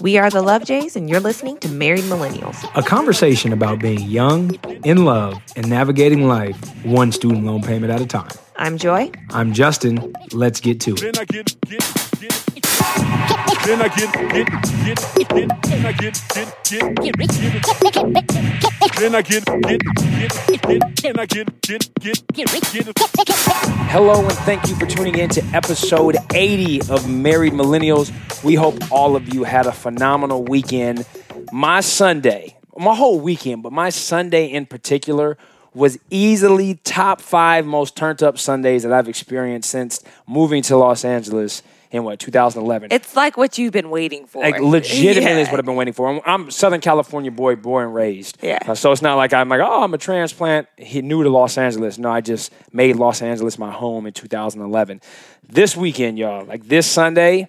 We are the Love Jays, and you're listening to Married Millennials. A conversation about being young, in love, and navigating life one student loan payment at a time. I'm Joy. I'm Justin. Let's get to it. Hello, and thank you for tuning in to episode 80 of Married Millennials. We hope all of you had a phenomenal weekend. My Sunday, my whole weekend, but my Sunday in particular was easily top five most turned up Sundays that I've experienced since moving to Los Angeles in what, 2011. It's like what you've been waiting for. Like legitimately is what I've been waiting for. I'm, I'm Southern California boy, born and raised. Yeah. Uh, so it's not like I'm like, oh, I'm a transplant. He new to Los Angeles. No, I just made Los Angeles my home in 2011. This weekend, y'all, like this Sunday,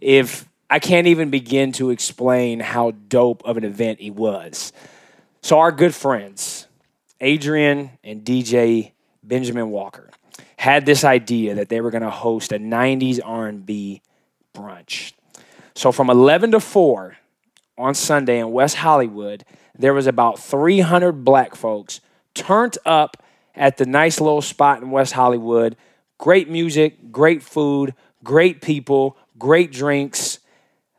if I can't even begin to explain how dope of an event it was. So our good friends, Adrian and DJ Benjamin Walker, had this idea that they were going to host a 90s R&B brunch. So from 11 to 4 on Sunday in West Hollywood, there was about 300 black folks turned up at the nice little spot in West Hollywood. Great music, great food, great people, great drinks.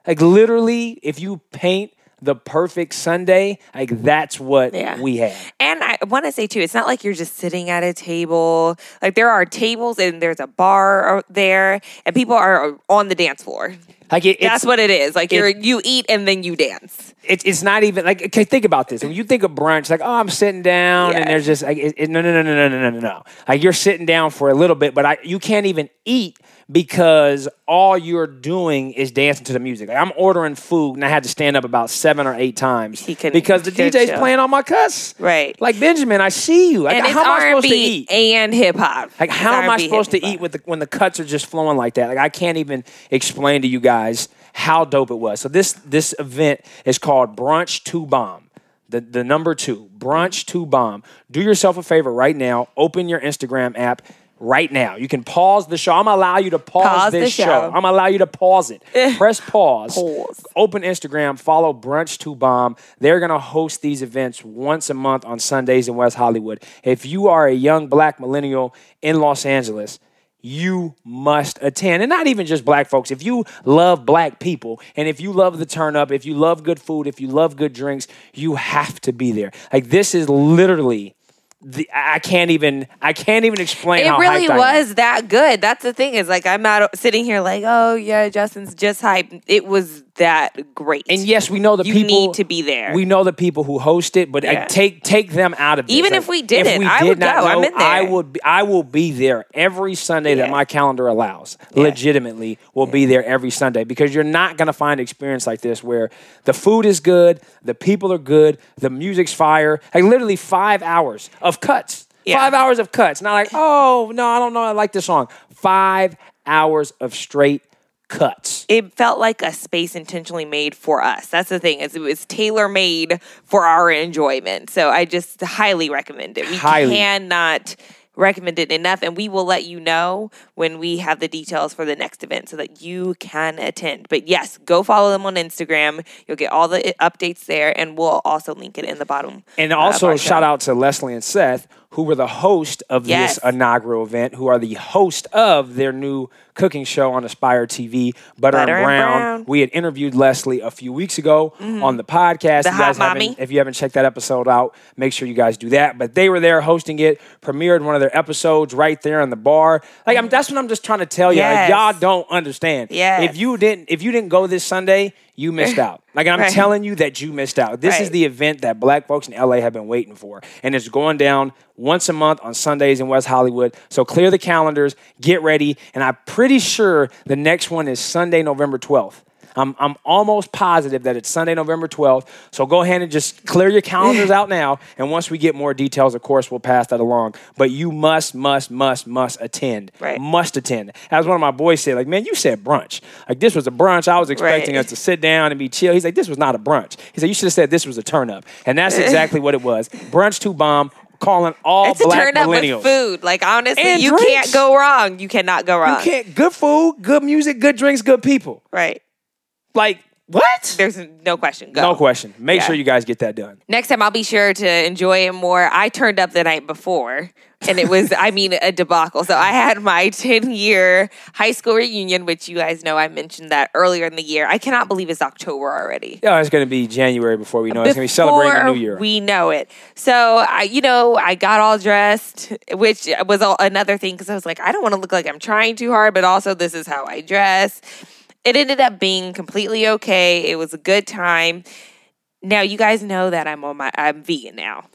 Like literally, if you paint the perfect Sunday, like that's what Yeah. we had. And I want to say too, it's not like you're just sitting at a table. Like there are tables and there's a bar there, and people are on the dance floor. Like it, That's what it is. Like you're you eat and then you dance. it's it's not even like okay. Think about this. When you think of brunch, like oh, I'm sitting down, Yeah. and there's just like it, it- no, no, no, no, no, no, no, no, no. Like you're sitting down for a little bit, but I you can't even eat because all you're doing is dancing to the music. Like I'm ordering food, and I had to stand up about seven or eight times He couldn't- because the DJ's chill. playing on my cuss. Right. Like Benjamin, I see you. Like and it's how am I supposed to R&B eat? and hip hop. Like, how am I R&B, supposed to hip-hop. eat with the, when the cuts are just flowing like that? Like, I can't even explain to you guys how dope it was. So this this event is called Brunch Two Bomb. The the number two Brunch Two Bomb. Do yourself a favor right now. Open your Instagram app. Right now, you can pause the show. I'm gonna allow you to pause, Pause this show. show. I'm gonna allow you to pause it. Eh. Press pause. Pause. Open Instagram. Follow Brunch to Bomb. They're gonna host these events once a month on Sundays in West Hollywood. If you are a young black millennial in Los Angeles, you must attend. And not even just black folks. If you love black people and if you love the turn up, if you love good food, if you love good drinks, you have to be there. Like this is literally the I can't even I can't even explain It really hyped I am. was that good. That's the thing is like I'm not sitting here like, oh yeah, Justin's just hype. It was that great. And yes, we know the You people need to be there. We know the people who host it, but like, Yeah. take take them out of this. Even Like, if we didn't, I would go. I'm in there. I would. Be, I will be there every Sunday that my calendar allows. Legitimately, will be there every Sunday because you're not gonna find an experience like this where the food is good, the people are good, the music's fire. Like literally five hours of cuts. Yeah. Five hours of cuts. Not like oh no, I don't know. I like this song. Five hours of straight cuts. it felt like a space intentionally made for us. That's the thing is it was tailor made for our enjoyment. So I just highly recommend it. We Highly. cannot recommend it enough, and we will let you know when we have the details for the next event so that you can attend. But yes, go follow them on Instagram. You'll get all the updates there, and we'll also link it in the bottom. And also our shout show. out to Leslie and Seth, who were the host of Yes. this inaugural event, who are the host of their new cooking show on Aspire TV, Butter, Butter and, and Brown. Brown. We had interviewed Leslie a few weeks ago mm-hmm. on the podcast. The You hot guys haven't- mommy. If you haven't checked that episode out, make sure you guys do that. But they were there hosting it, premiered one of their episodes right there in the bar. Like I'm, mm-hmm. that's what I'm just trying to tell you. Like, y'all don't understand. Yes. If you didn't, if you didn't go this Sunday, you missed out. Like I'm Right. telling you that you missed out. This is the event that black folks in LA have been waiting for. And it's going down once a month on Sundays in West Hollywood. So clear the calendars, get ready. And I'm pretty sure the next one is Sunday, November 12th. I'm, I'm almost positive that it's Sunday, November 12th. So go ahead and just clear your calendars out now. And once we get more details, of course, we'll pass that along. But you must, must, must, must attend. Right. Must attend. As one of my boys said, like, man, you said brunch. Like, this was a brunch. I was expecting Right. us to sit down and be chill. He's like, this was not a brunch. He said, you should have said this was a turn up. And that's exactly what it was. Brunch to bomb, calling all It's a black turn up millennials. with food. Like honestly, And you drinks. can't go wrong. You cannot go wrong. You can't, good food, good music, good drinks, good people. Right. Like, What? There's no question. Go. No question. Make Yeah. sure you guys get that done. Next time I'll be sure to enjoy it more. I turned up the night before and it was, I mean, a debacle. So I had my 10 year high school reunion, which you guys know I mentioned that earlier in the year. I cannot believe it's October already. Yeah, it's going to be January before we know. it. It's going to be celebrating the new year. We know it. So I, you know, I got all dressed, which was all, another thing because I was like, I don't want to look like I'm trying too hard, but also this is how I dress. It ended up being completely okay. It was a good time. Now you guys know that I'm on my I'm vegan now.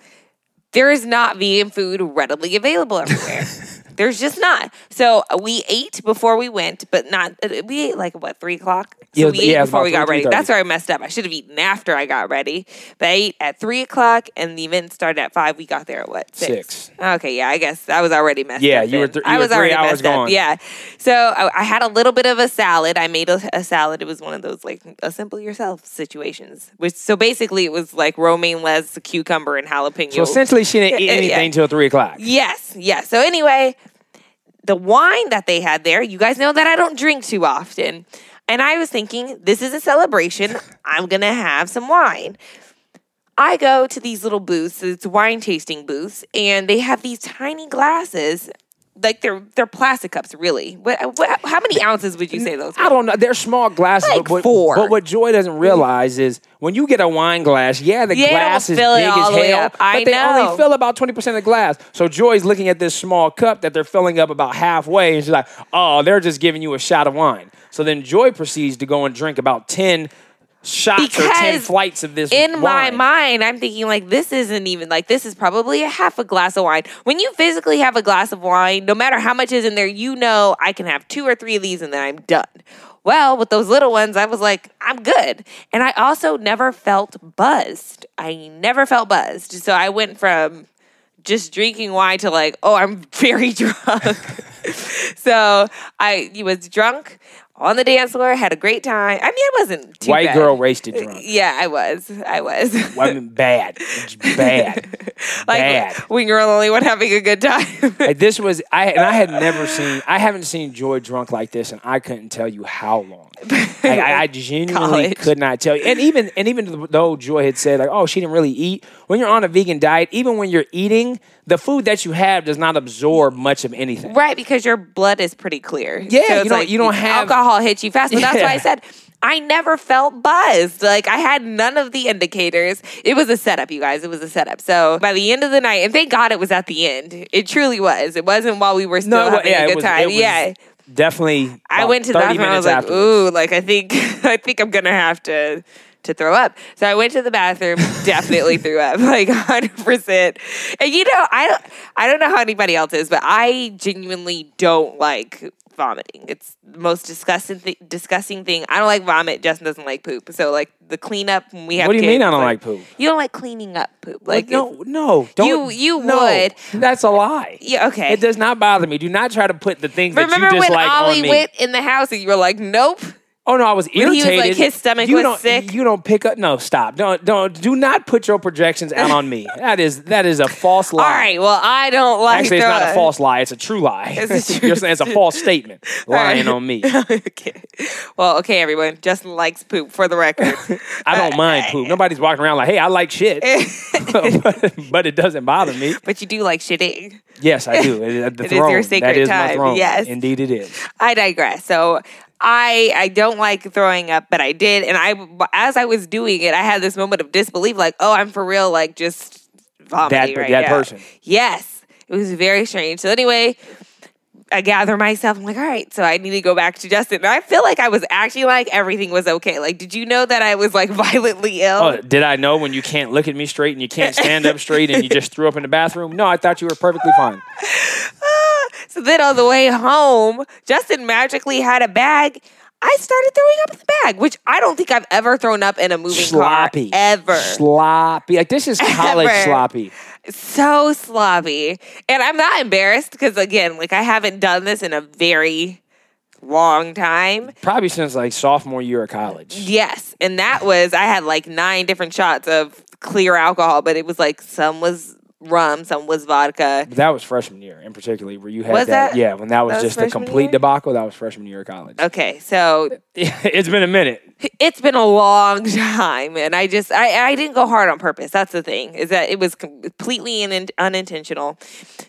There is not vegan food readily available everywhere. There's just not. So uh, we ate before we went, but not. uh, We ate like what three o'clock. So Yeah, we ate yeah, before we got ready. That's where I messed up. I should have eaten after I got ready. But I ate at three o'clock, and the event started at five. We got there at what Six. Okay, yeah, I guess I was already messed Yeah, up. you were th- I you were was three already hours messed up. Yeah. So I, I had a little bit of a salad. I made a, a salad. It was one of those like assemble yourself situations. Which so basically it was like romaine lettuce, cucumber, and jalapeno. so essentially, she didn't eat Yeah, yeah, anything yeah. until 3 o'clock. Yes, yes. So anyway, the wine that they had there, you guys know that I don't drink too often. And I was thinking, this is a celebration. I'm going to have some wine. I go to these little booths, it's wine tasting booths, and they have these tiny glasses. Like they're they're plastic cups, really. What, what, how many ounces would you say those? I don't know. They're small glasses, Like but, what, four. but what Joy doesn't realize is when you get a wine glass, yeah, the Yeah, glass is big as hell, but they know. only fill about twenty percent of the glass. So Joy's looking at this small cup that they're filling up about halfway, and she's like, "Oh, they're just giving you a shot of wine." So then Joy proceeds to go and drink about ten shots or ten Because flights of this. in my mind, I'm thinking like this isn't even like this is probably a half a glass of wine. When you physically have a glass of wine, no matter how much is in there, you know I can have two or three of these and then I'm done. Well, with those little ones, I was like, I'm good. And I also never felt buzzed. I never felt buzzed. So I went from just drinking wine to like, oh, I'm very drunk. so I was drunk on the dance floor, had a great time. I mean, I wasn't too White bad. girl wasted drunk. Yeah, I was. I was. I mean, bad, It's bad, like bad. when you're the only one having a good time. This was I and I had never seen I haven't seen Joy drunk like this, and I couldn't tell you how long. Like, I, I genuinely College. could not tell you. And even and even though Joy had said like, oh, she didn't really eat. When you're on a vegan diet, even when you're eating, the food that you have does not absorb much of anything. right, because your blood is pretty clear. Yeah, So you don't- you don't have- alcohol hits you fast. But that's why I said I never felt buzzed. Like I had none of the indicators. It was a setup, you guys. It was a setup. So by the end of the night, and thank God it was at the end. It truly was. It wasn't while we were still No, having yeah, a good was- time. it was yeah. Definitely. I went to the 30 bathroom. I was like, afterwards. ooh, like I think I think I'm gonna have to to throw up. So I went to the bathroom, definitely threw up, like 100. percent And you know, I don't I don't know how anybody else is, but I genuinely don't like vomiting. It's the most disgusting th- disgusting thing. I don't like vomit. Justin doesn't like poop. So like the cleanup when we have. What do you kids, mean I don't like poop? You don't like cleaning up poop. Like Like no, no, don't. you no, would. That's a lie. Yeah. Okay. It does not bother me. Do not try to put the things Remember that you when dislike Ollie on me. went in the house and you were like, nope. Oh no, I was When he irritated. was like, his stomach you was don't, sick? You don't pick up. No, stop. Don't don't do not put your projections out on me. That is that is a false lie. All right. Well, I don't like. Actually, it's not a false lie. It's a true lie. It's a true You're saying it's a false statement. Lying right. on me. okay. Well, okay, everyone. Justin likes poop for the record. I don't mind poop. Nobody's walking around like, hey, I like shit, but, but it doesn't bother me. but you do like shitting. Yes, I do. It, the It is your sacred that is time. Yes. indeed it is. I digress. So I I don't like throwing up, but I did, and I as I was doing it, I had this moment of disbelief, like, oh, I'm for real, like just vomiting That- right that now. person. Yes, it was very strange. So anyway. I gather myself. I'm like, all right, so I need to go back to Justin. And I feel like I was actually like everything was okay. Like, did you know that I was like violently ill? Oh, did I know when you can't look at me straight and you can't stand up straight and you just threw up in the bathroom? No, I thought you were perfectly fine. So then on the way home, Justin magically had a bag. I started throwing up in the bag, which I don't think I've ever thrown up in a moving Sloppy. car ever. Sloppy. Like this is college Ever. sloppy. so sloppy. And I'm not embarrassed because again, like I haven't done this in a very long time. Probably since like sophomore year of college. Yes. And that was I had like nine different shots of clear alcohol, but it was like some was rum, some was vodka. That was freshman year, in particular, where you had that, that- Yeah, when that was that just a complete year? debacle. That was freshman year of college. Okay, so it's been a minute. it's been a long time and i just i, I didn't go hard on purpose that's the thing is that it was completely un- unintentional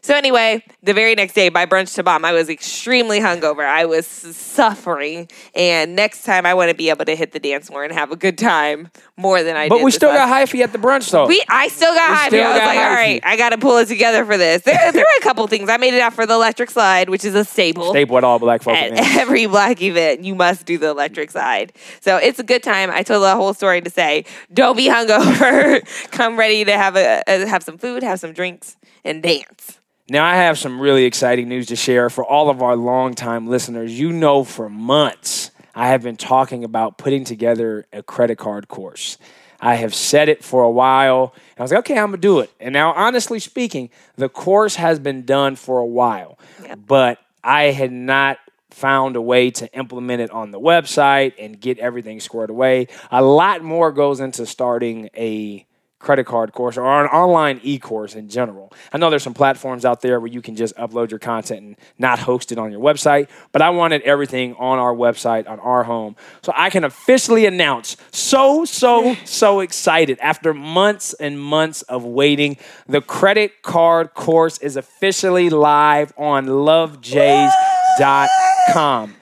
so anyway the very next day by brunch to bomb i was extremely hungover i was suffering and next time i want to be able to hit the dance floor and have a good time more than i did. But we still got hyphy at the brunch, though. we, I still got We hyped. still I was like, all hyphy. right, I got to pull it together for this. There, there were a couple things. I made it out for the electric slide, which is a staple Staple at all black folk at events. every black event, you must do the electric side. So it's a good time. I told the whole story to say, don't be hungover. Come ready to have a, a have some food, have some drinks, and dance. Now, I have some really exciting news to share for all of our longtime listeners. You know, for months, I have been talking about putting together a credit card course. I have said it for a while. And I was like, okay, I'm going to do it. And now, honestly speaking, the course has been done for a while, but I had not found a way to implement it on the website and get everything squared away. A lot more goes into starting a credit card course or an online e-course in general. I know there's some platforms out there where you can just upload your content and not host it on your website, but I wanted everything on our website, on our home. So I can officially announce so so so excited after months and months of waiting, the credit card course is officially live on lovejays.com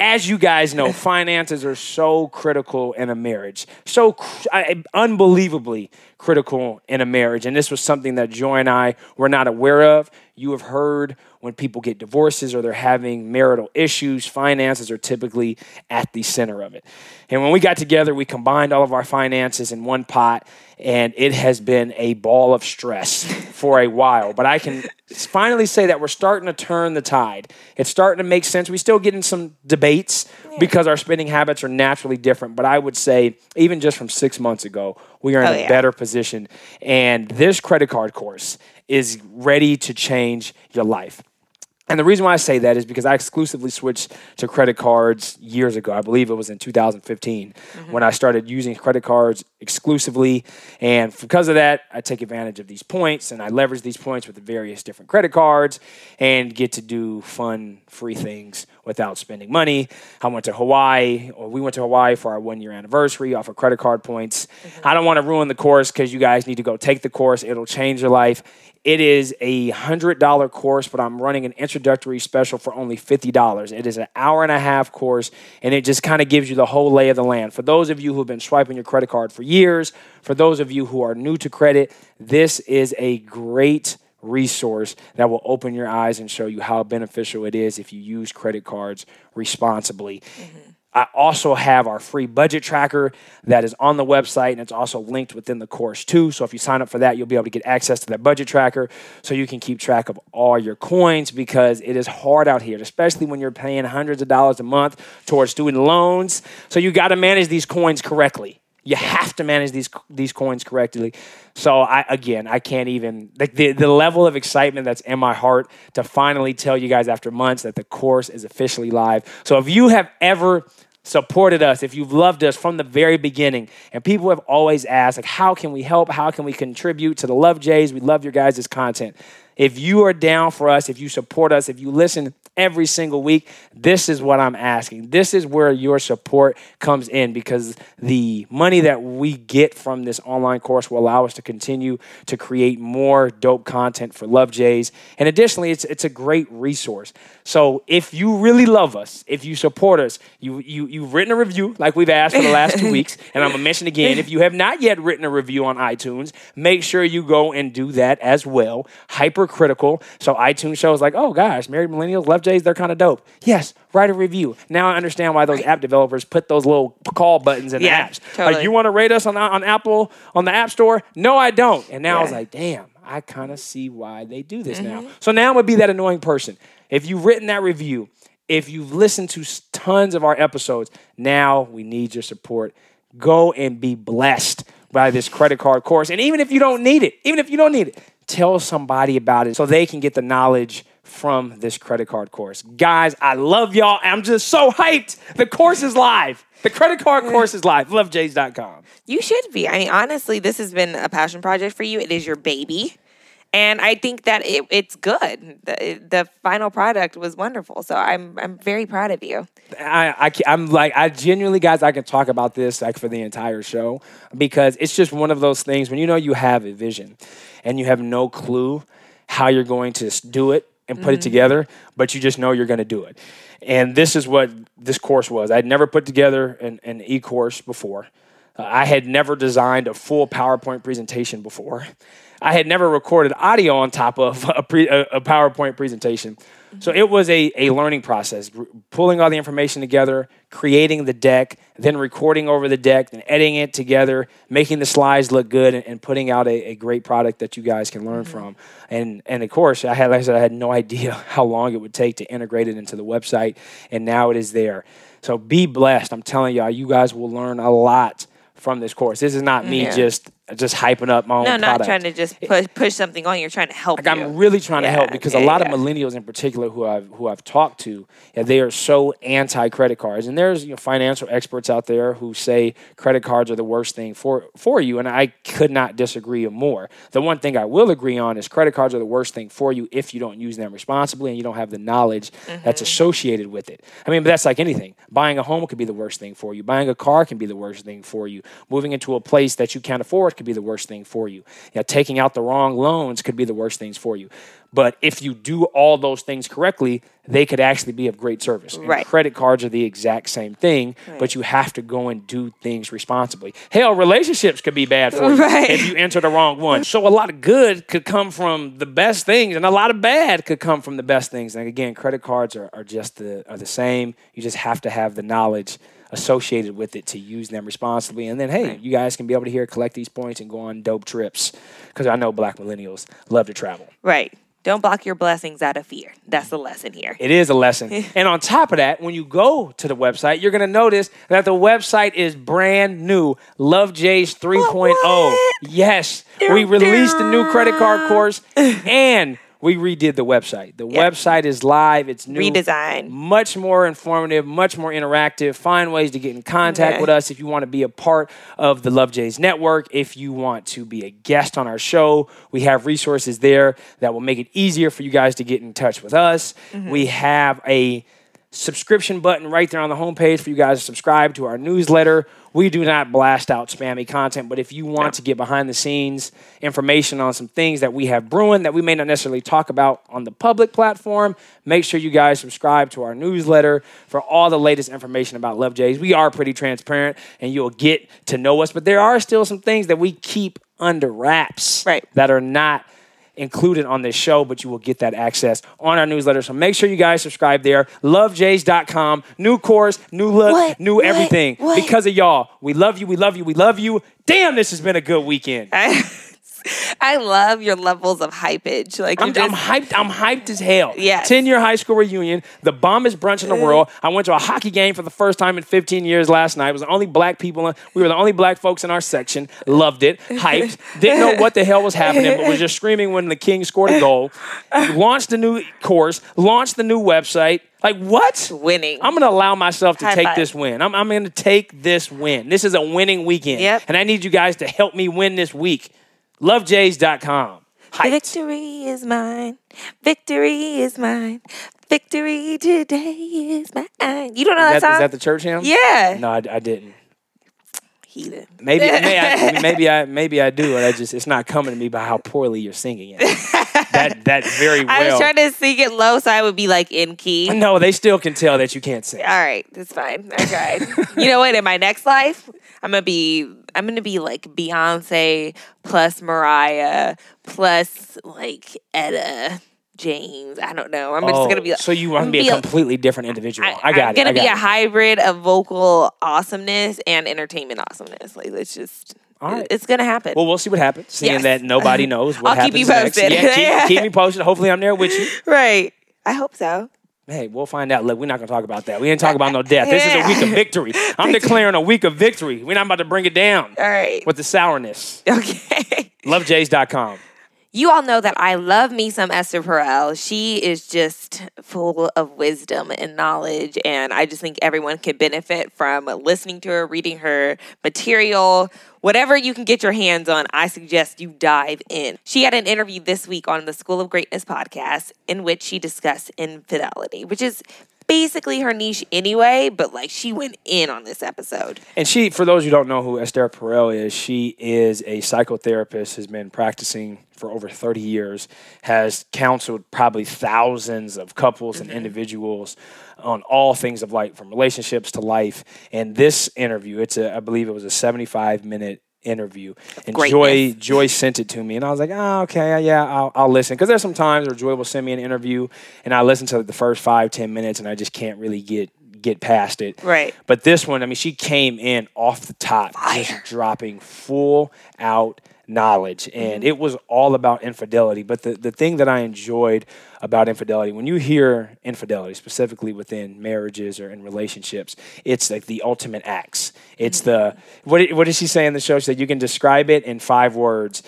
as you guys know, finances are so critical in a marriage, so cr- I- unbelievably critical in a marriage. And this was something that Joy and I were not aware of. You have heard when people get divorces or they're having marital issues, finances are typically at the center of it. And when we got together, we combined all of our finances in one pot, and it has been a ball of stress for a while. But I can finally say that we're starting to turn the tide. It's starting to make sense. We still get in some debates because our spending habits are naturally different. But I would say, even just from six months ago, we are in Oh, a yeah. better position. And this credit card course is ready to change your life. And the reason why I say that is because I exclusively switched to credit cards years ago. I believe it was in 2015 mm-hmm. when I started using credit cards exclusively. And because of that, I take advantage of these points and I leverage these points with the various different credit cards and get to do fun, free things without spending money. I went to Hawaii, or we went to Hawaii for our one year anniversary off of credit card points. Mm-hmm. I don't want to ruin the course because you guys need to go take the course, it'll change your life. It is a hundred dollar course, but I'm running an introductory special for only fifty dollars. It is an hour and a half course, and it just kind of gives you the whole lay of the land. For those of you who have been swiping your credit card for years, for those of you who are new to credit, this is a great resource that will open your eyes and show you how beneficial it is if you use credit cards responsibly. Mm-hmm. I also have our free budget tracker that is on the website and it's also linked within the course too. So if you sign up for that, you'll be able to get access to that budget tracker so you can keep track of all your coins because it is hard out here, especially when you're paying hundreds of dollars a month towards student loans. So you got to manage these coins correctly. You have to manage these these coins correctly. So I again, I can't even like the the level of excitement that's in my heart to finally tell you guys after months that the course is officially live. So if you have ever supported us, if you've loved us from the very beginning, and people have always asked like how can we help? How can we contribute to the Love Jays? We love your guys' content. If you are down for us, if you support us, if you listen every single week, this is what I'm asking. This is where your support comes in because the money that we get from this online course will allow us to continue to create more dope content for Love Jays. And additionally, it's it's a great resource. So if you really love us, if you support us, you you you've written a review like we've asked for the last two weeks, and I'm gonna mention again, if you have not yet written a review on iTunes, make sure you go and do that as well. Hypercritical. So iTunes shows like, oh gosh, married millennials, love Jays, they're kind of dope. Yes, write a review. Now I understand why those app developers put those little call buttons in Yeah, the apps. totally. Like, you want to rate us on on Apple on the App Store? No, I don't. And now I was like, damn, I kind of see why they do this now. Mm-hmm. So now I'm gonna be that annoying person. If you've written that review, if you've listened to tons of our episodes, now we need your support. Go and be blessed by this credit card course. And even if you don't need it, even if you don't need it, tell somebody about it so they can get the knowledge from this credit card course. Guys, I love y'all. I'm just so hyped. The course is live. The credit card course is live. LoveJays.com. You should be. I mean, honestly, this has been a passion project for you. It is your baby. And I think that it, it's good. The, the final product was wonderful, so I'm I'm very proud of you. I, I I'm like I genuinely guys I can talk about this like for the entire show because it's just one of those things when you know you have a vision and you have no clue how you're going to do it and put it together but you just know you're going to do it. And this is what this course was. I'd never put together an, an e-course before. Uh, I had never designed a full PowerPoint presentation before I had never recorded audio on top of a, pre, a, a PowerPoint presentation. So it was a, a learning process, r- pulling all the information together, creating the deck, then recording over the deck, then editing it together, making the slides look good, and, and putting out a, a great product that you guys can learn mm-hmm. from. And and of course, I had like I said, I had no idea how long it would take to integrate it into the website, and now it is there. So be blessed. I'm telling y'all, you guys will learn a lot from this course. This is not me Yeah. just just hyping up my own No, not product. trying to just push push something on. You're trying to help. Like you. I'm really trying to help because yeah, a lot yeah. of millennials in particular who I've who I've talked to, yeah, they are so anti credit cards. And there's you know, financial experts out there who say credit cards are the worst thing for for you, and I could not disagree more. The one thing I will agree on is credit cards are the worst thing for you if you don't use them responsibly and you don't have the knowledge Mm-hmm. that's associated with it. I mean, but that's like anything. Buying a home could be the worst thing for you. Buying a car can be the worst thing for you. Moving into a place that you can't afford could be the worst thing for you. You know, taking out the wrong loans could be the worst things for you. But if you do all those things correctly, they could actually be of great service. And Right. credit cards are the exact same thing, but you have to go and do things responsibly. Hell, relationships could be bad for you Right. if you enter the wrong one. So a lot of good could come from the best things, and a lot of bad could come from the best things. And again, credit cards are, are just the are the same. You just have to have the knowledge associated with it to use them responsibly. And then, hey, you guys can be able to here collect these points and go on dope trips because I know Black millennials love to travel. right. Don't block your blessings out of fear. That's the lesson here. It is a lesson. and on top of that, when you go to the website, you're going to notice that the website is brand new. Love Jays 3.0. What? Yes. We released the new credit card course and we redid the website. The Yeah. website is live. It's new. Redesign. Much more informative, much more interactive. Find ways to get in contact Yeah. with us if you want to be a part of the Love Jays network. If you want to be a guest on our show, we have resources there that will make it easier for you guys to get in touch with us. Mm-hmm. We have a subscription button right there on the homepage for you guys to subscribe to our newsletter. We do not blast out spammy content, but if you want to get behind the scenes information on some things that we have brewing that we may not necessarily talk about on the public platform, make sure you guys subscribe to our newsletter for all the latest information about Love Jays. We are pretty transparent and you'll get to know us, but there are still some things that we keep under wraps Right. that are not included on this show, but you will get that access on our newsletter. So make sure you guys subscribe there. LoveJays.com. New course, new look, What? new What? everything. What? Because of y'all. We love you. We love you. We love you. Damn, this has been a good weekend. I, love your levels of hypage. Like I'm, you're I'm hyped. I'm hyped as hell. Yes. 10 year high school reunion, the bombest brunch in the mm. world. I went to a hockey game for the first time in 15 years last night. It was the only black people. In, We were the only black folks in our section. Loved it. Hyped. Didn't know what the hell was happening, but was just screaming when the King scored a goal. Launched the new course. Launched the new website. Like what? winning. I'm gonna allow myself to High take five. this win. I'm, I'm gonna take this win. This is a winning weekend. Yep. And I need you guys to help me win this week. LoveJays.com. Hyped. Victory is mine. Victory is mine. Victory today is mine. You don't know that, that, song? is that the church hymn? yeah. No, I, I didn't. Heathen. Maybe, may I, maybe I, maybe I do, and I just it's not coming to me by how poorly you're singing it. that that very well. I was trying to sing it low so I would be like in key. no, they still can tell that you can't sing. All right, that's fine. I tried. you know what? In my next life, I'm gonna be I'm gonna be like Beyonce plus Mariah plus like Etta James. I don't know. I'm just Oh, gonna be. Oh, so you want to be a completely different individual. I, got I'm it. gonna I be got a hybrid of vocal awesomeness and entertainment awesomeness. Like it's just. All right. It's gonna happen. Well, we'll see what happens. Seeing Yes. that nobody knows what I'll keep happens you next. Yeah, keep, keep me posted. Hopefully, I'm there with you. right. I hope so. Hey, we'll find out. Look, we're not gonna talk about that. We ain't talking about no death. This is a week of victory. I'm declaring a week of victory. We're not about to bring it down All right. with the sourness. Okay. LoveJays.com. You all know that I love me some Esther Perel. She is just full of wisdom and knowledge, and I just think everyone could benefit from listening to her, reading her material. whatever you can get your hands on, I suggest you dive in. She had an interview this week on the School of Greatness podcast in which she discussed infidelity, which is basically her niche anyway, but like she went in on this episode. And she, for those who don't know who Esther Perel is, she is a psychotherapist, has been practicing for over 30 years, has counseled probably thousands of couples Mm-hmm. and individuals on all things of life, from relationships to life. And this interview, it's a, I believe it was a 75 minute interview. And Joy, greatness. Joy sent it to me, and I was like, oh, okay, yeah, I'll, I'll listen. Because there's some times where Joy will send me an interview, and I listen to the first five, ten minutes, and I just can't really get get past it. Right. But this one, I mean, she came in off the top, just dropping full out knowledge. And mm-hmm. it was all about infidelity. But the, the thing that I enjoyed about infidelity, when you hear infidelity, specifically within marriages or in relationships, it's like the ultimate acts. It's mm-hmm. the, what what did she say in the show? She said, you can describe it in five words.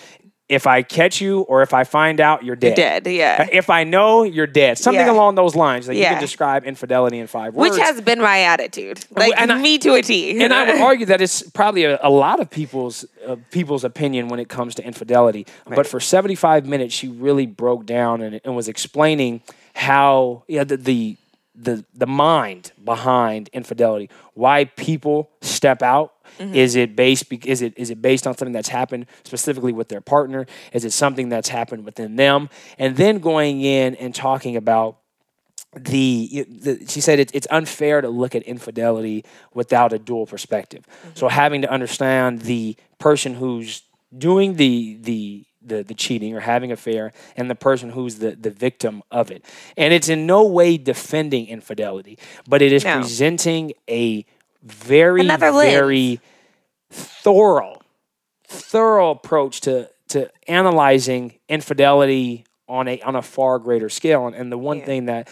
If I catch you or if I find out, you're dead. Dead, yeah. If I know, you're dead. Something Yeah. along those lines. Like you can describe infidelity in five words. Which has been my attitude. Like and I- me to a T. and I would argue that it's probably a, a lot of people's uh, people's opinion when it comes to infidelity. But for 75 minutes, she really broke down and, and was explaining how yeah the, the the the mind behind infidelity, why people step out. Mm-hmm. Is it based? Is it is it based on something that's happened specifically with their partner? Is it something that's happened within them? And then going in and talking about the, the she said it's it's unfair to look at infidelity without a dual perspective. Mm-hmm. So having to understand the person who's doing the the the, the cheating or having affair and the person who's the, the victim of it. And it's in no way defending infidelity, but it is No. presenting a very Another very thorough thorough approach to to analyzing infidelity on a on a far greater scale. And, and the one Yeah. thing that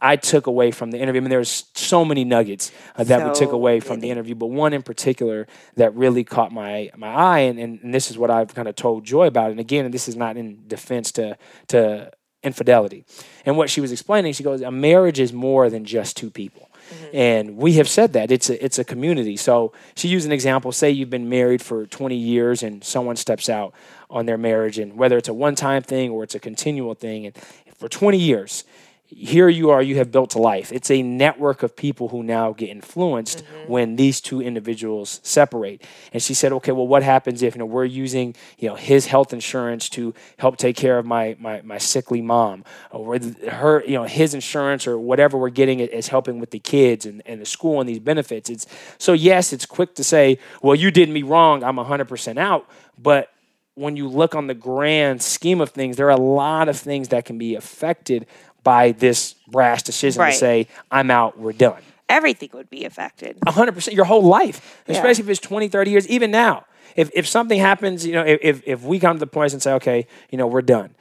I took away from the interview, I mean, there's so many nuggets uh, that we took away from the interview, but one in particular that really caught my my eye, and, and, and this is what I've kind of told Joy about. And again, this is not in defense to to infidelity. And what she was explaining, she goes, a marriage is more than just two people. Mm-hmm. And we have said that it's a it's a community. So she used an example. Say you've been married for 20 years, and someone steps out on their marriage, and whether it's a one time thing or it's a continual thing, and for 20 years, here you are, you have built a life. It's a network of people who now get influenced mm-hmm. when these two individuals separate. And she said, okay, well, what happens if you know we're using you know his health insurance to help take care of my my, my sickly mom, or her you know his insurance or whatever we're getting is- is helping with the kids and, and the school and these benefits. It's so yes, it's quick to say, well, you did me wrong, I'm hundred percent out, but when you look on the grand scheme of things, there are a lot of things that can be affected by this brash decision Right. to say, I'm out, we're done. Everything would be affected. 100% your whole life, Yeah. especially if it's 20, 30 years, even now. If, if something happens, you know, if, if, we come to the point and say, okay, you know, we're done.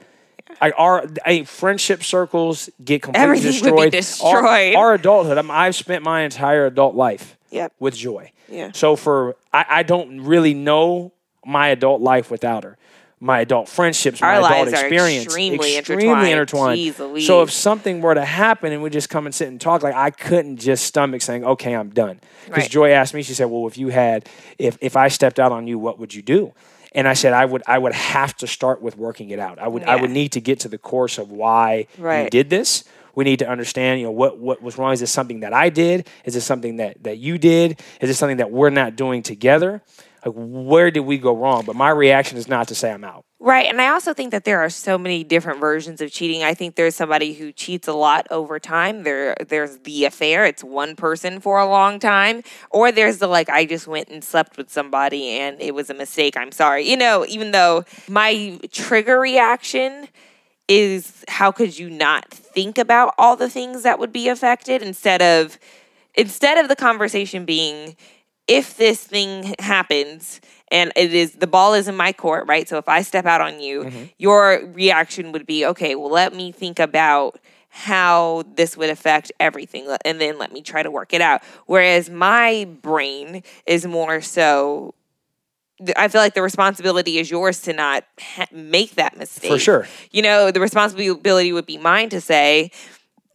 I, our I, friendship circles get completely Everything would be destroyed. Our- Our, adulthood, I mean, I've spent my entire adult life Yep. with joy. Yeah. So for I, I don't really know my adult life without her. My adult friendships, Our my adult lives are experience, extremely extremely intertwined. intertwined. Jeez Louise. So if something were to happen and we just come and sit and talk, like I couldn't just stomach saying, "Okay, I'm done." Because Right. Joy asked me, she said, "Well, if you had, if if I stepped out on you, what would you do?" And I said, "I would, I would have to start with working it out. I would, I Yeah. would need to get to the course of why you Right. did this." We need to understand, you know, what what was wrong. Is this something that I did? Is this something that that you did? Is this something that we're not doing together? Like, where did we go wrong? But my reaction is not to say I'm out. Right. And I also think that there are so many different versions of cheating. I think there's somebody who cheats a lot over time. There there's the affair, it's one person for a long time. Or there's the like I just went and slept with somebody and it was a mistake. I'm sorry. You know, even though my trigger reaction is how could you not think about all the things that would be affected instead of instead of the conversation being if this thing happens and it is the ball is in my court, right? So if I step out on you, mm-hmm. your reaction would be, okay, well, let me think about how this would affect everything and then let me try to work it out. Whereas my brain is more so I feel like the responsibility is yours to not ha- make that mistake. For sure. You know, the responsibility would be mine to say,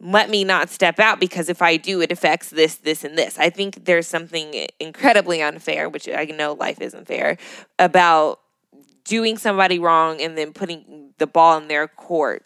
let me not step out because if I do, it affects this, this, and this. I think there's something incredibly unfair, which I know life isn't fair, about doing somebody wrong and then putting the ball in their court,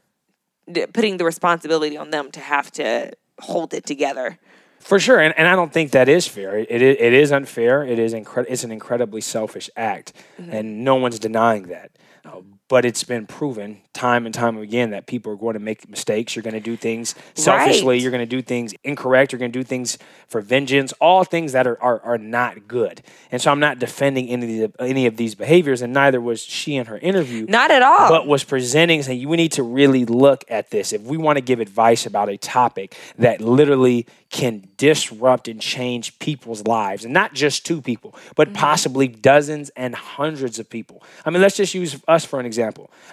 putting the responsibility on them to have to hold it together. For sure, and, and I don't think that is fair. It, it, it is unfair. It is incre- It's an incredibly selfish act, and no one's denying that. Uh, but it's been proven time and time again that people are going to make mistakes. You're going to do things selfishly. Right. You're going to do things incorrect. You're going to do things for vengeance. All things that are, are are not good. And so I'm not defending any of the, any of these behaviors, and neither was she in her interview Not at all. but was presenting saying we need to really look at this if we want to give advice about a topic that literally can disrupt and change people's lives and not just two people but mm-hmm. possibly dozens and hundreds of people i mean let's just use us for an example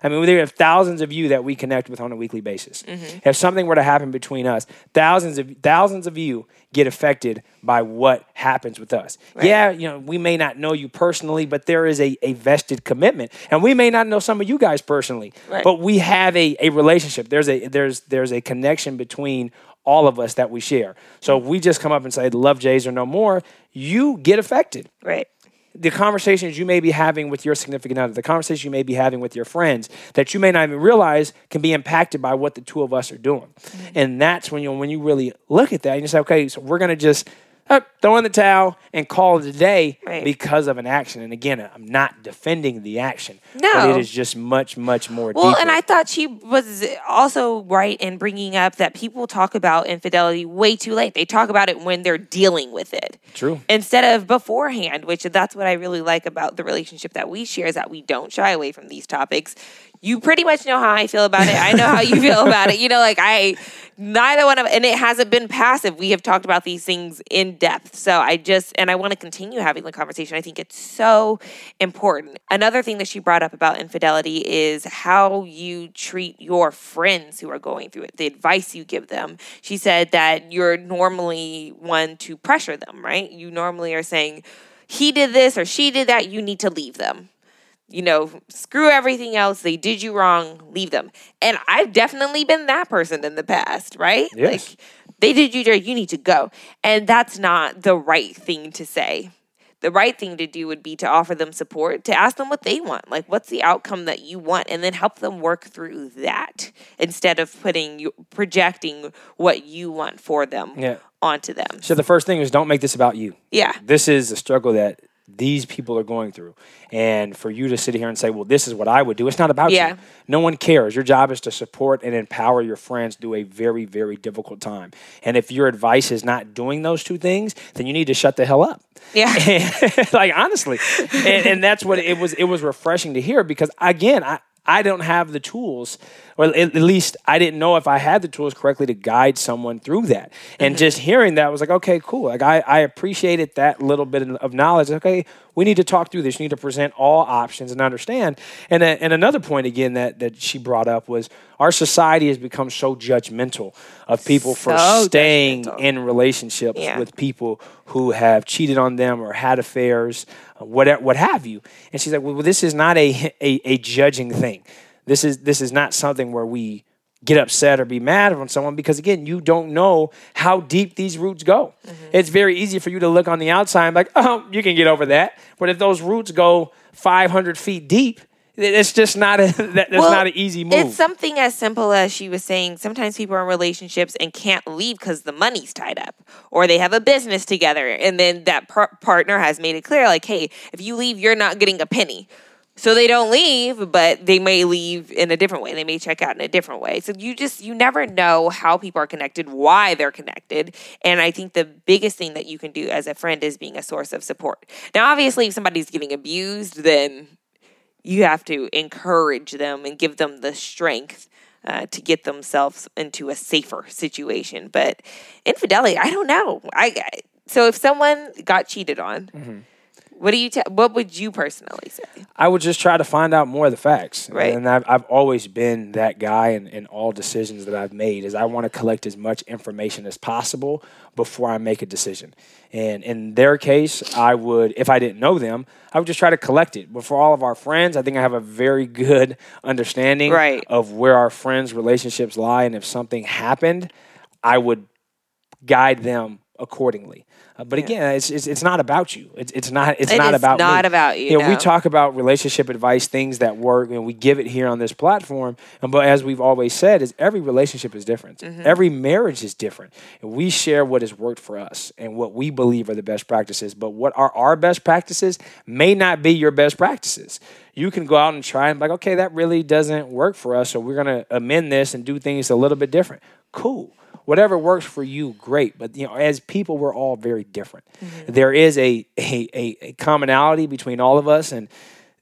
i mean there are thousands of you that we connect with on a weekly basis. Mm-hmm. If something were to happen between us thousands of thousands of you get affected by what happens with us. Yeah you know we may not know you personally but there is a, a vested commitment. And we may not know some of you guys personally Right. but we have a, a relationship. There's a there's there's a connection between all of us that we share. So mm-hmm. if we just come up and say love jays or no more you get affected. Right. The conversations you may be having with your significant other, the conversations you may be having with your friends that you may not even realize can be impacted by what the two of us are doing. Mm-hmm. And that's when you when you really look at that and you say, okay, so we're gonna just uh, throw in the towel and call it a day Right. because of an action. And again, I'm not defending the action. But No. it is just much, much more Well, deeper. and I thought she was also right in bringing up that people talk about infidelity way too late. They talk about it when they're dealing with it. True. Instead of beforehand, which that's what I really like about the relationship that we share is that we don't shy away from these topics. You pretty much know how I feel about it. I know how you feel about it. You know, like I, neither one of, and it hasn't been passive. We have talked about these things in depth. So I just, and I want to continue having the conversation. I think it's so important. Another thing that she brought up about infidelity is how you treat your friends who are going through it, the advice you give them. She said that you're normally one to pressure them, right? You normally are saying, he did this or she did that, you need to leave them you know, screw everything else. They did you wrong. Leave them. And I've definitely been that person in the past, right? Yes. Like they did you dirty. You need to go. And that's not the right thing to say. The right thing to do would be to offer them support, to ask them what they want. Like, what's the outcome that you want? And then help them work through that instead of putting you, projecting what you want for them Yeah. onto them. So the first thing is don't make this about you. Yeah. This is a struggle that these people are going through. And for you to sit here and say, well, this is what I would do, it's not about Yeah. you. No one cares. Your job is to support and empower your friends through a very, very difficult time. And if your advice is not doing those two things, then you need to shut the hell up. Yeah. like honestly, and, and that's what it was. It was refreshing to hear because again, I I don't have the tools, or at, least I didn't know if I had the tools correctly to guide someone through that. And mm-hmm. just hearing that was like, okay, cool. Like I I appreciated that little bit of knowledge. Okay, we need to talk through this. You need to present all options and understand. And then- and another point again that that she brought up was our society has become so judgmental of people for staying judgmental. in relationships Yeah. with people who have cheated on them or had affairs, uh, what what have you. And she's like, well, this is not a, a a judging thing. This is this is not something where we get upset or be mad on someone because again, you don't know how deep these roots go. It's very easy for you to look on the outside and be like, oh, you can get over that. But if those roots go 500 feet deep, it's just not a that, that's Well, not an easy move. It's something as simple as she was saying. Sometimes people are in relationships and can't leave because the money's tied up, or they have a business together, and then that par- partner has made it clear, like, "Hey, if you leave, you're not getting a penny." So they don't leave, but they may leave in a different way. They may check out in a different way. So you just you never know how people are connected, why they're connected, and I think the biggest thing that you can do as a friend is being a source of support. Now, obviously, if somebody's getting abused, then you have to encourage them and give them the strength uh, to get themselves into a safer situation. But infidelity, I don't know. I so if someone got cheated on, Mm-hmm. What do you? what would you personally say? I would just try to find out more of the facts. Right. And I've, I've always been that guy in, in all decisions that I've made is I want to collect as much information as possible before I make a decision. And in their case, I would, if I didn't know them, I would just try to collect it. But for all of our friends, I think I have a very good understanding Right. of where our friends' relationships lie. And if something happened, I would guide them accordingly. Uh, but again, it's, it's it's not about you. It's it's not it's It not is about not me. about you, You know, we talk about relationship advice, things that work, and we give it here on this platform. And but as we've always said, is every relationship is different. Mm-hmm. Every marriage is different. And we share what has worked for us and what we believe are the best practices. But what are our best practices may not be your best practices. You can go out and try and be like, okay, that really doesn't work for us, so we're gonna amend this and do things a little bit different. Cool whatever works for you, great. But you know, as people, we're all very different. Mm-hmm. There is a, a a a commonality between all of us, and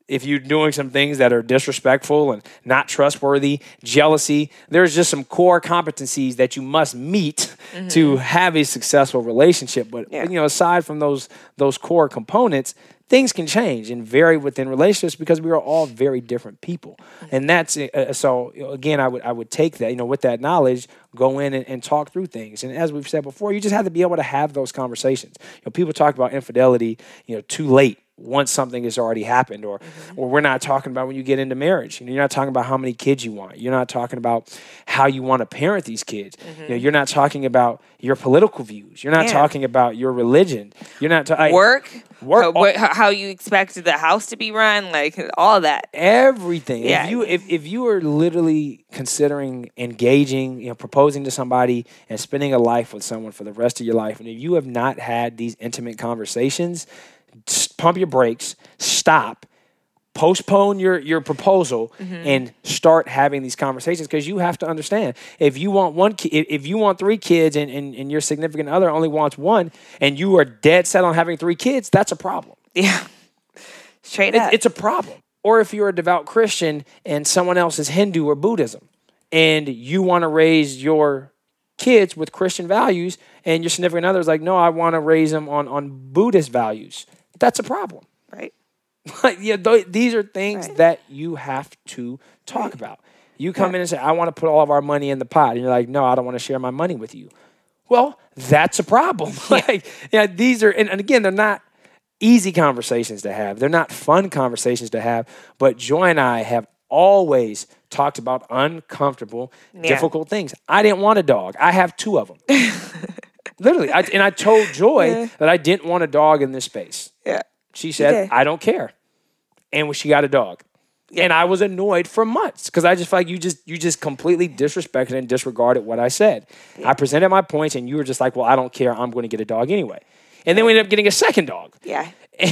if you're doing some things that are disrespectful and not trustworthy, jealousy, there's just some core competencies that you must meet to mm-hmm. have a successful relationship. But Yeah. you know, aside from those those core components, things can change and vary within relationships because we are all very different people. And that's uh, so again, I would I would take that you know with that knowledge, go in and, and talk through things. And as we've said before, you just have to be able to have those conversations. You know, people talk about infidelity, you know, too late once something has already happened or mm-hmm. or we're not talking about when you get into marriage. You know, you're not talking about how many kids you want. You're not talking about how you want to parent these kids. You know, mm-hmm. you're not talking about your political views. You're not Yeah. talking about your religion. You're not ta- Work, Work- how, what- how you expect the house to be run, like all that. everything. Yeah. If you if, if you are literally considering engaging, you know, proposing to somebody and spending a life with someone for the rest of your life, and if you have not had these intimate conversations, pump your brakes, stop, postpone your your proposal, mm-hmm. and start having these conversations because you have to understand if you want one ki- if, if you want three kids and, and and your significant other only wants one, and you are dead set on having three kids, that's a problem. Yeah, straight It- up. it's a problem. Or if you're a devout Christian and someone else is Hindu or Buddhism, and you want to raise your kids with Christian values, and your significant other is like, no, I want to raise them on on Buddhist values. That's a problem. right. Like, yeah, th- these are things Right. that you have to talk about. You come in and say, I want to put all of our money in the pot. And you're like, no, I don't want to share my money with you. Well, that's a problem. like, yeah, these are, and, and again, they're not easy conversations to have. They're not fun conversations to have. But Joy and I have always talked about uncomfortable, difficult things. I didn't want a dog. I have two of them. Literally. I, and I told Joy that I didn't want a dog in this space. Yeah. She said, Okay. I don't care. And when she got a dog. And I was annoyed for months because I just felt like you just you just completely disrespected and disregarded what I said. I presented my points and you were just like, Well, I don't care, I'm gonna get a dog anyway. And then we ended up getting a second dog. Yeah.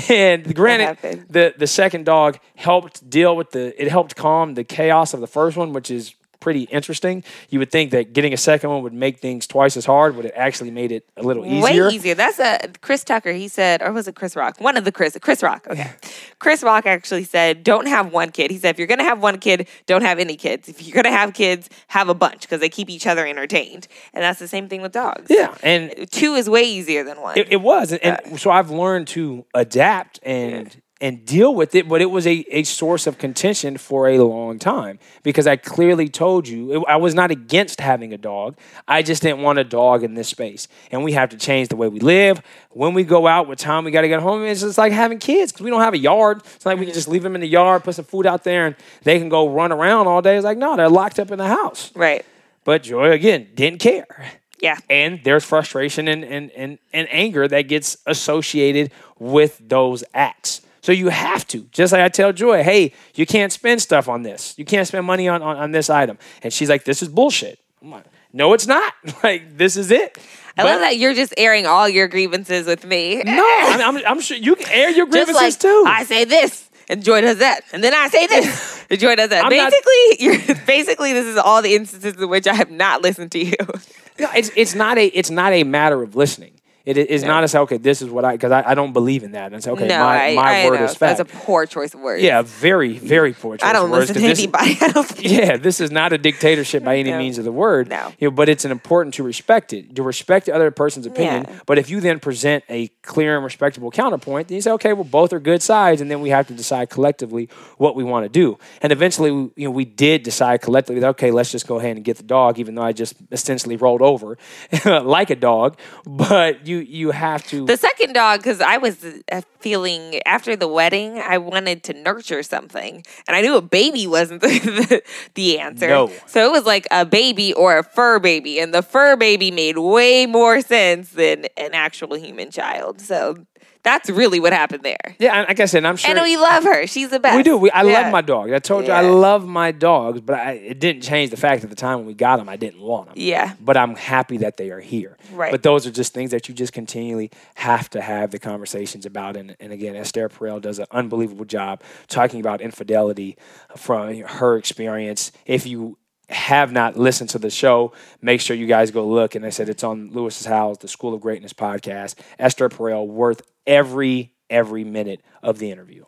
And granted, the the second dog helped deal with the it helped calm the chaos of the first one, which is pretty interesting. You would think that getting a second one would make things twice as hard, but it actually made it a little easier. Way easier. That's a Chris Tucker. He said, or was it Chris Rock? One of the Chris, Chris Rock. Okay. Chris Rock actually said, don't have one kid. He said, if you're going to have one kid, don't have any kids. If you're going to have kids, have a bunch because they keep each other entertained. And that's the same thing with dogs. Yeah, and Two is way easier than one. It, it was, and, and so I've learned to adapt and and deal with it. But it was a, a source of contention for a long time because I clearly told you it- I was not against having a dog. I just didn't want a dog in this space, and we have to change the way we live. When we go out, what time we got to get home? It's just like having kids because we don't have a yard. It's like we can just leave them in the yard, put some food out there, and they can go run around all day. It's like no, they're locked up in the house. right. But Joy again didn't care Yeah. and there's frustration and, and, and, and anger that gets associated with those acts. So you have to, just like I tell Joy, hey, you can't spend stuff on this. You can't spend money on, on, on this item. And she's like, this is bullshit. Like, no, it's not. like, this is it. I love that you're just airing all your grievances with me. No, I'm, I'm, I'm sure you can air your grievances like too. I say this and Joy does that, and then I say this and Joy does that. I'm not- basically, you're basically this is all the instances in which I have not listened to you. No, it's it's not a it's not a matter of listening. It is not a say, okay, this is what I because I, I don't believe in that. And say, okay, no, my, I, my I word know. is fact. That's a poor choice of words. yeah, very, very poor choice I don't words, listen to anybody. I yeah, this is not a dictatorship by any No. means of the word. No. You know, but it's an important to respect it, to respect the other person's opinion. Yeah. But if you then present a clear and respectable counterpoint, then you say, okay, well, both are good sides, and then we have to decide collectively what we want to do. And eventually, we, you know, we did decide collectively that okay, let's just go ahead and get the dog, even though I just essentially rolled over like a dog. But you you you have to. The second dog, because I was uh, feeling after the wedding, I wanted to nurture something, and I knew a baby wasn't the, the answer. No. So it was like a baby or a fur baby, and the fur baby made way more sense than an actual human child. So that's really what happened there. yeah, and like I said, I'm sure And we love her. She's the best. we do. We, I Yeah. love my dog. I told you I love my dogs, but I, it didn't change the fact at the time when we got them, I didn't want them. Yeah. But I'm happy that they are here. Right. But those are just things that you just continually have to have the conversations about. And, and again, Esther Perel does an unbelievable job talking about infidelity from her experience. If you have not listened to the show, make sure you guys go look. And I said it's on Lewis Howes', the School of Greatness podcast. Esther Perel, worth every every minute of the interview.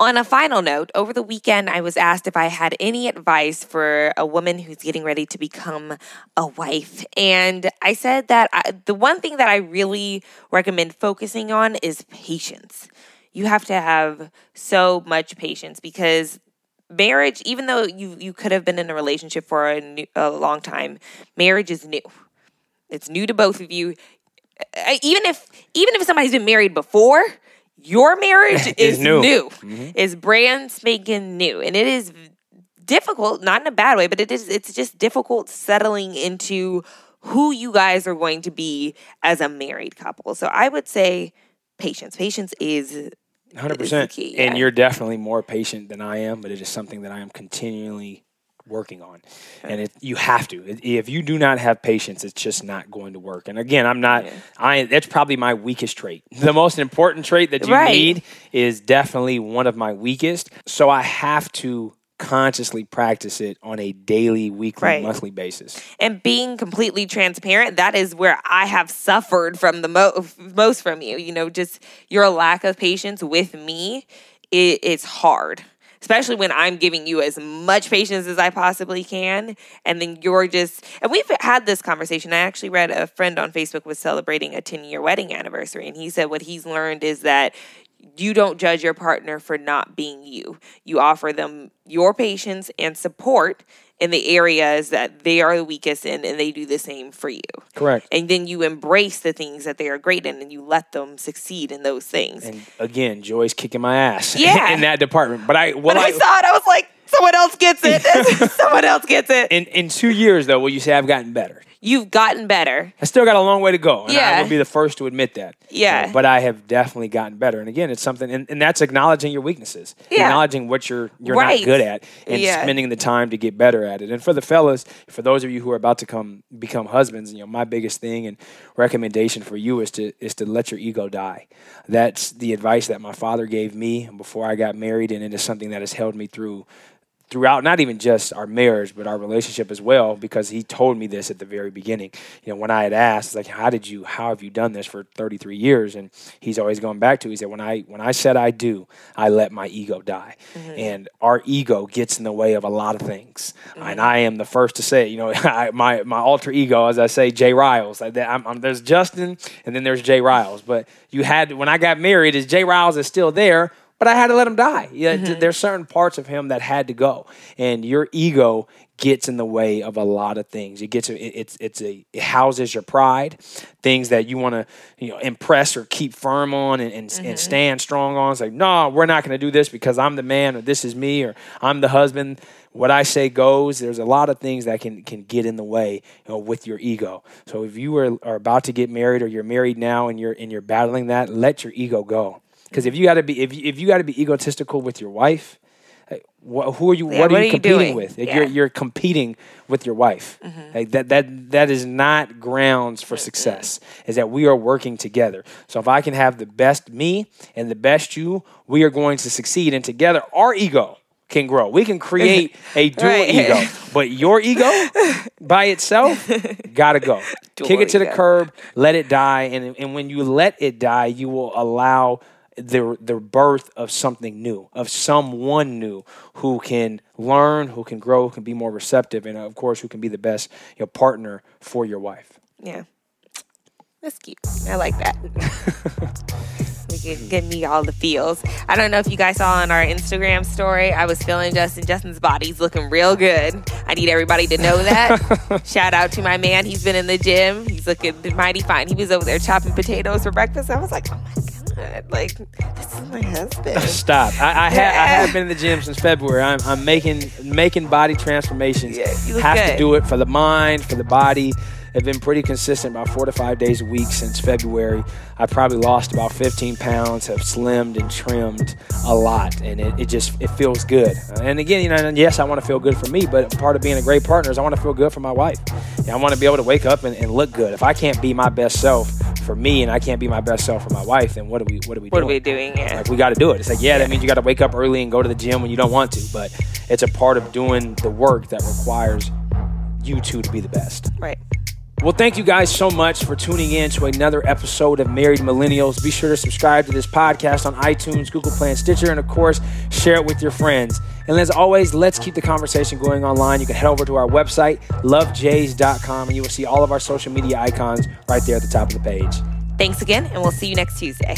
On a final note, over the weekend, I was asked if I had any advice for a woman who's getting ready to become a wife. And I said that I, the one thing that I really recommend focusing on is patience. You have to have so much patience because marriage, even though you, you could have been in a relationship for a, new, a long time, marriage is new. It's new to both of you. Even if even if somebody's been married before, your marriage is Is new. new. Mm-hmm. It's brand spanking new, and it is difficult. Not in a bad way, but it is. It's just difficult settling into who you guys are going to be as a married couple. So I would say patience. Patience is Hundred is the percent. key, And yeah. you're definitely more patient than I am, but it is something that I am continually working on. And it, you have to. If- you do not have patience, it's just not going to work. And again, I'm not. I that's probably my weakest trait. The most important trait that you Right. need is definitely one of my weakest. So I have to consciously practice it on a daily, weekly, Right. monthly basis. and being completely transparent that is where i have suffered from the mo- most from you you know just your lack of patience with me it, it's hard especially when i'm giving you as much patience as i possibly can and then you're just and we've had this conversation i actually read a friend on facebook was celebrating a 10 year wedding anniversary and he said what he's learned is that you don't judge your partner for not being you. You offer them your patience and support in the areas that they are the weakest in, and they do the same for you. Correct. And then you embrace the things that they are great in, and you let them succeed in those things. And again, Joy's kicking my ass Yeah. in that department. But I when I, saw it, I was like, someone else gets it. someone else gets it. in in two years though, will you say I've gotten better? You've gotten better. I still got a long way to go. And I Yeah. will be the first to admit that. Yeah. But I have definitely gotten better. And again, it's something and, and that's acknowledging your weaknesses. Yeah. Acknowledging what you're you're Right. not good at and Yeah. spending the time to get better at it. And for the fellas, for those of you who are about to come become husbands, you know, my biggest thing and recommendation for you is to is to let your ego die. That's the advice that my father gave me before I got married and it is something that has held me through throughout not even just our marriage but our relationship as well because he told me this at the very beginning. You know when i had asked like how did you how have you done this for 33 years? And he's always going back to he said when i when i said i do i let my ego die. Mm-hmm. And our ego gets in the way of a lot of things. And mm-hmm. i am the first to say you know I, my my alter ego as i say jay riles. I, I'm, I'm- there's justin and then there's jay riles. But you had when i got married is jay riles is still there but I had to let him die. Yeah, Mm-hmm. there's certain parts of him that had to go, and your ego gets in the way of a lot of things. It gets it, it's it's a it houses your pride, things that you want to you know impress or keep firm on and and, Mm-hmm. and stand strong on. It's like no, we're not going to do this because I'm the man or this is me or I'm the husband. What I say goes. There's a lot of things that can can get in the way you know, with your ego. So if you are, are about to get married or you're married now and you're and you're battling that, let your ego go. Because if you got to be if you, if you got to be egotistical with your wife, wh- who are you? Yeah, what, what are are you you competing doing? with? Yeah. You're you're competing with your wife. Mm-hmm. Like that that that is not grounds for success. Is that we are working together. So if I can have the best me and the best you, we are going to succeed. And together, our ego can grow. We can create a dual Right. ego. But your ego by itself gotta go. Kick it to the curb, let it die, and and when you let it die, you will allow the the birth of something new, of someone new who can learn, who can grow, who can be more receptive, and of course, who can be the best you know, partner for your wife. Yeah. That's cute. I like that. we Give give me all the feels. I don't know if you guys saw on our Instagram story. I was feeling Justin. Justin's body's looking real good. I need everybody to know that. Shout out to my man. He's been in the gym. He's looking mighty fine. He was over there chopping potatoes for breakfast. I was like, oh my god, like this is my husband. Stop. I, I, ha- I have been in the gym since February. I'm, I'm making making body transformations. Yeah, you have good. to do it for the mind, for the body. I've been pretty consistent, about four to five days a week since February. I probably lost about 15 pounds, have slimmed and trimmed a lot, and it, it just it feels good. And again, you know, and yes, I want to feel good for me, but part of being a great partner is I want to feel good for my wife. Yeah, I want to be able to wake up and, and look good. If I can't be my best self for me, and I can't be my best self for my wife, then what are we what are we What are doing? we doing? Yeah. Like we got to do it. It's like yeah, that means you got to wake up early and go to the gym when you don't want to, but it's a part of doing the work that requires you two to be the best. Right. Well, thank you guys so much for tuning in to another episode of Married Millennials. Be sure to subscribe to this podcast on iTunes, Google Play, and Stitcher, and of course, share it with your friends. And as always, let's keep the conversation going online. You can head over to our website, lovejays.com, and you will see all of our social media icons right there at the top of the page. Thanks again, and we'll see you next Tuesday.